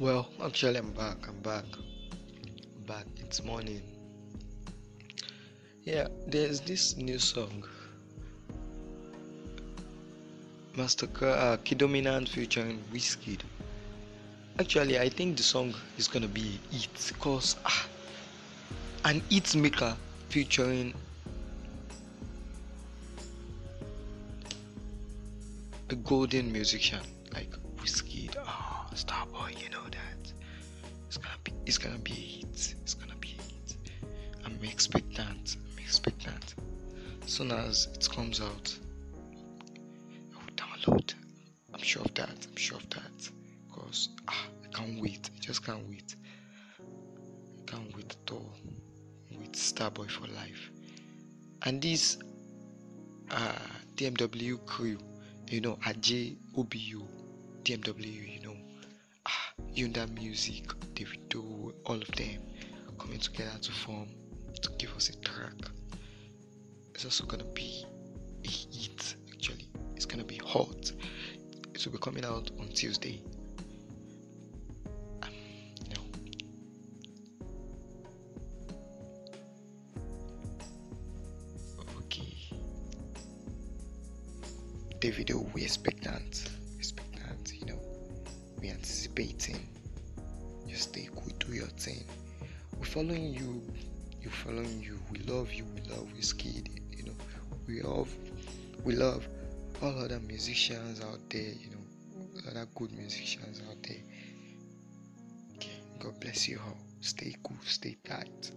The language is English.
Well, actually, I'm back. I'm back. I'm back. It's morning. Yeah, there's this new song. Master uh, Kiddominant featuring Wizkid. Actually, I think the song is gonna be it cause ah, an it maker featuring a golden musician like It's gonna be hit. It's gonna be a hit. I'm expectant. I'm expectant. As soon as it comes out, I will download. I'm sure of that. I'm sure of that. Because ah, I can't wait. I just can't wait. I can't wait at all. With Starboy for life. And this uh DMW crew, you know, Ajay OBU, DMW, you know, ah, Yunda Music, Davido, all of them coming together to form to give us a track. It's also gonna be a hit. Actually, it's gonna be hot. It will be coming out on Tuesday. Um, know, okay. Davido, we expectant, expectant. You know, we anticipating. Just stay cool, do your thing. We're following you. you're following you. We love you. We love Wizkid. You know, we love, we love all other musicians out there. You know, other good musicians out there. Okay, God bless you all. Stay cool. Stay tight.